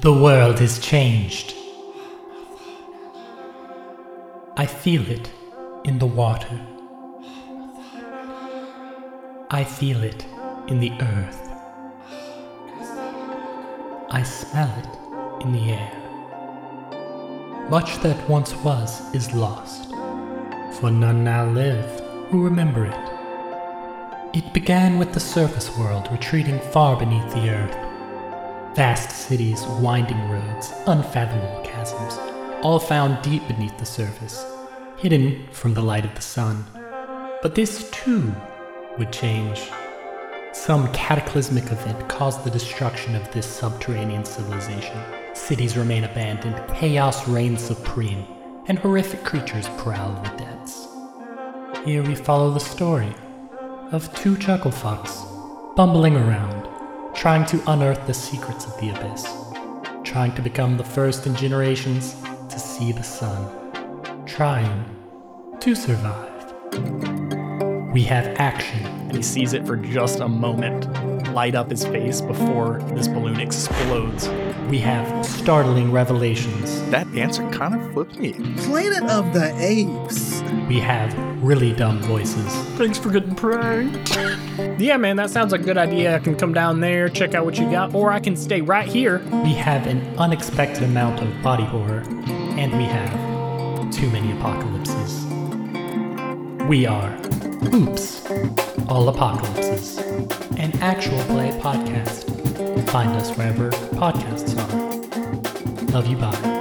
The world is changed. I feel it in the water. I feel it in the earth. I smell it in the air. Much that once was is lost, for none now live who remember it. It began with the surface world retreating far beneath the earth. Vast cities, winding roads, unfathomable chasms, all found deep beneath the surface, hidden from the light of the sun. But this too would change. Some cataclysmic event caused the destruction of this subterranean civilization. Cities remain abandoned, chaos reigns supreme, and horrific creatures prowl the depths. Here we follow the story of two chuckle fucks bumbling around, trying to unearth the secrets of the abyss, trying to become the first in generations to see the sun, trying to survive. We have action. and he sees it for just a moment light up his face before this balloon explodes. We have startling revelations. That answer kind of flipped me. Planet of the Apes. We have really dumb voices. Thanks for getting pranked. yeah, man, that sounds like a good idea. I can come down there, check out what you got, or I can stay right here. We have an unexpected amount of body horror. And we have too many apocalypses. We are Oops, All Apocalypses, an actual play podcast. Find us wherever podcasts are. Love you, bye.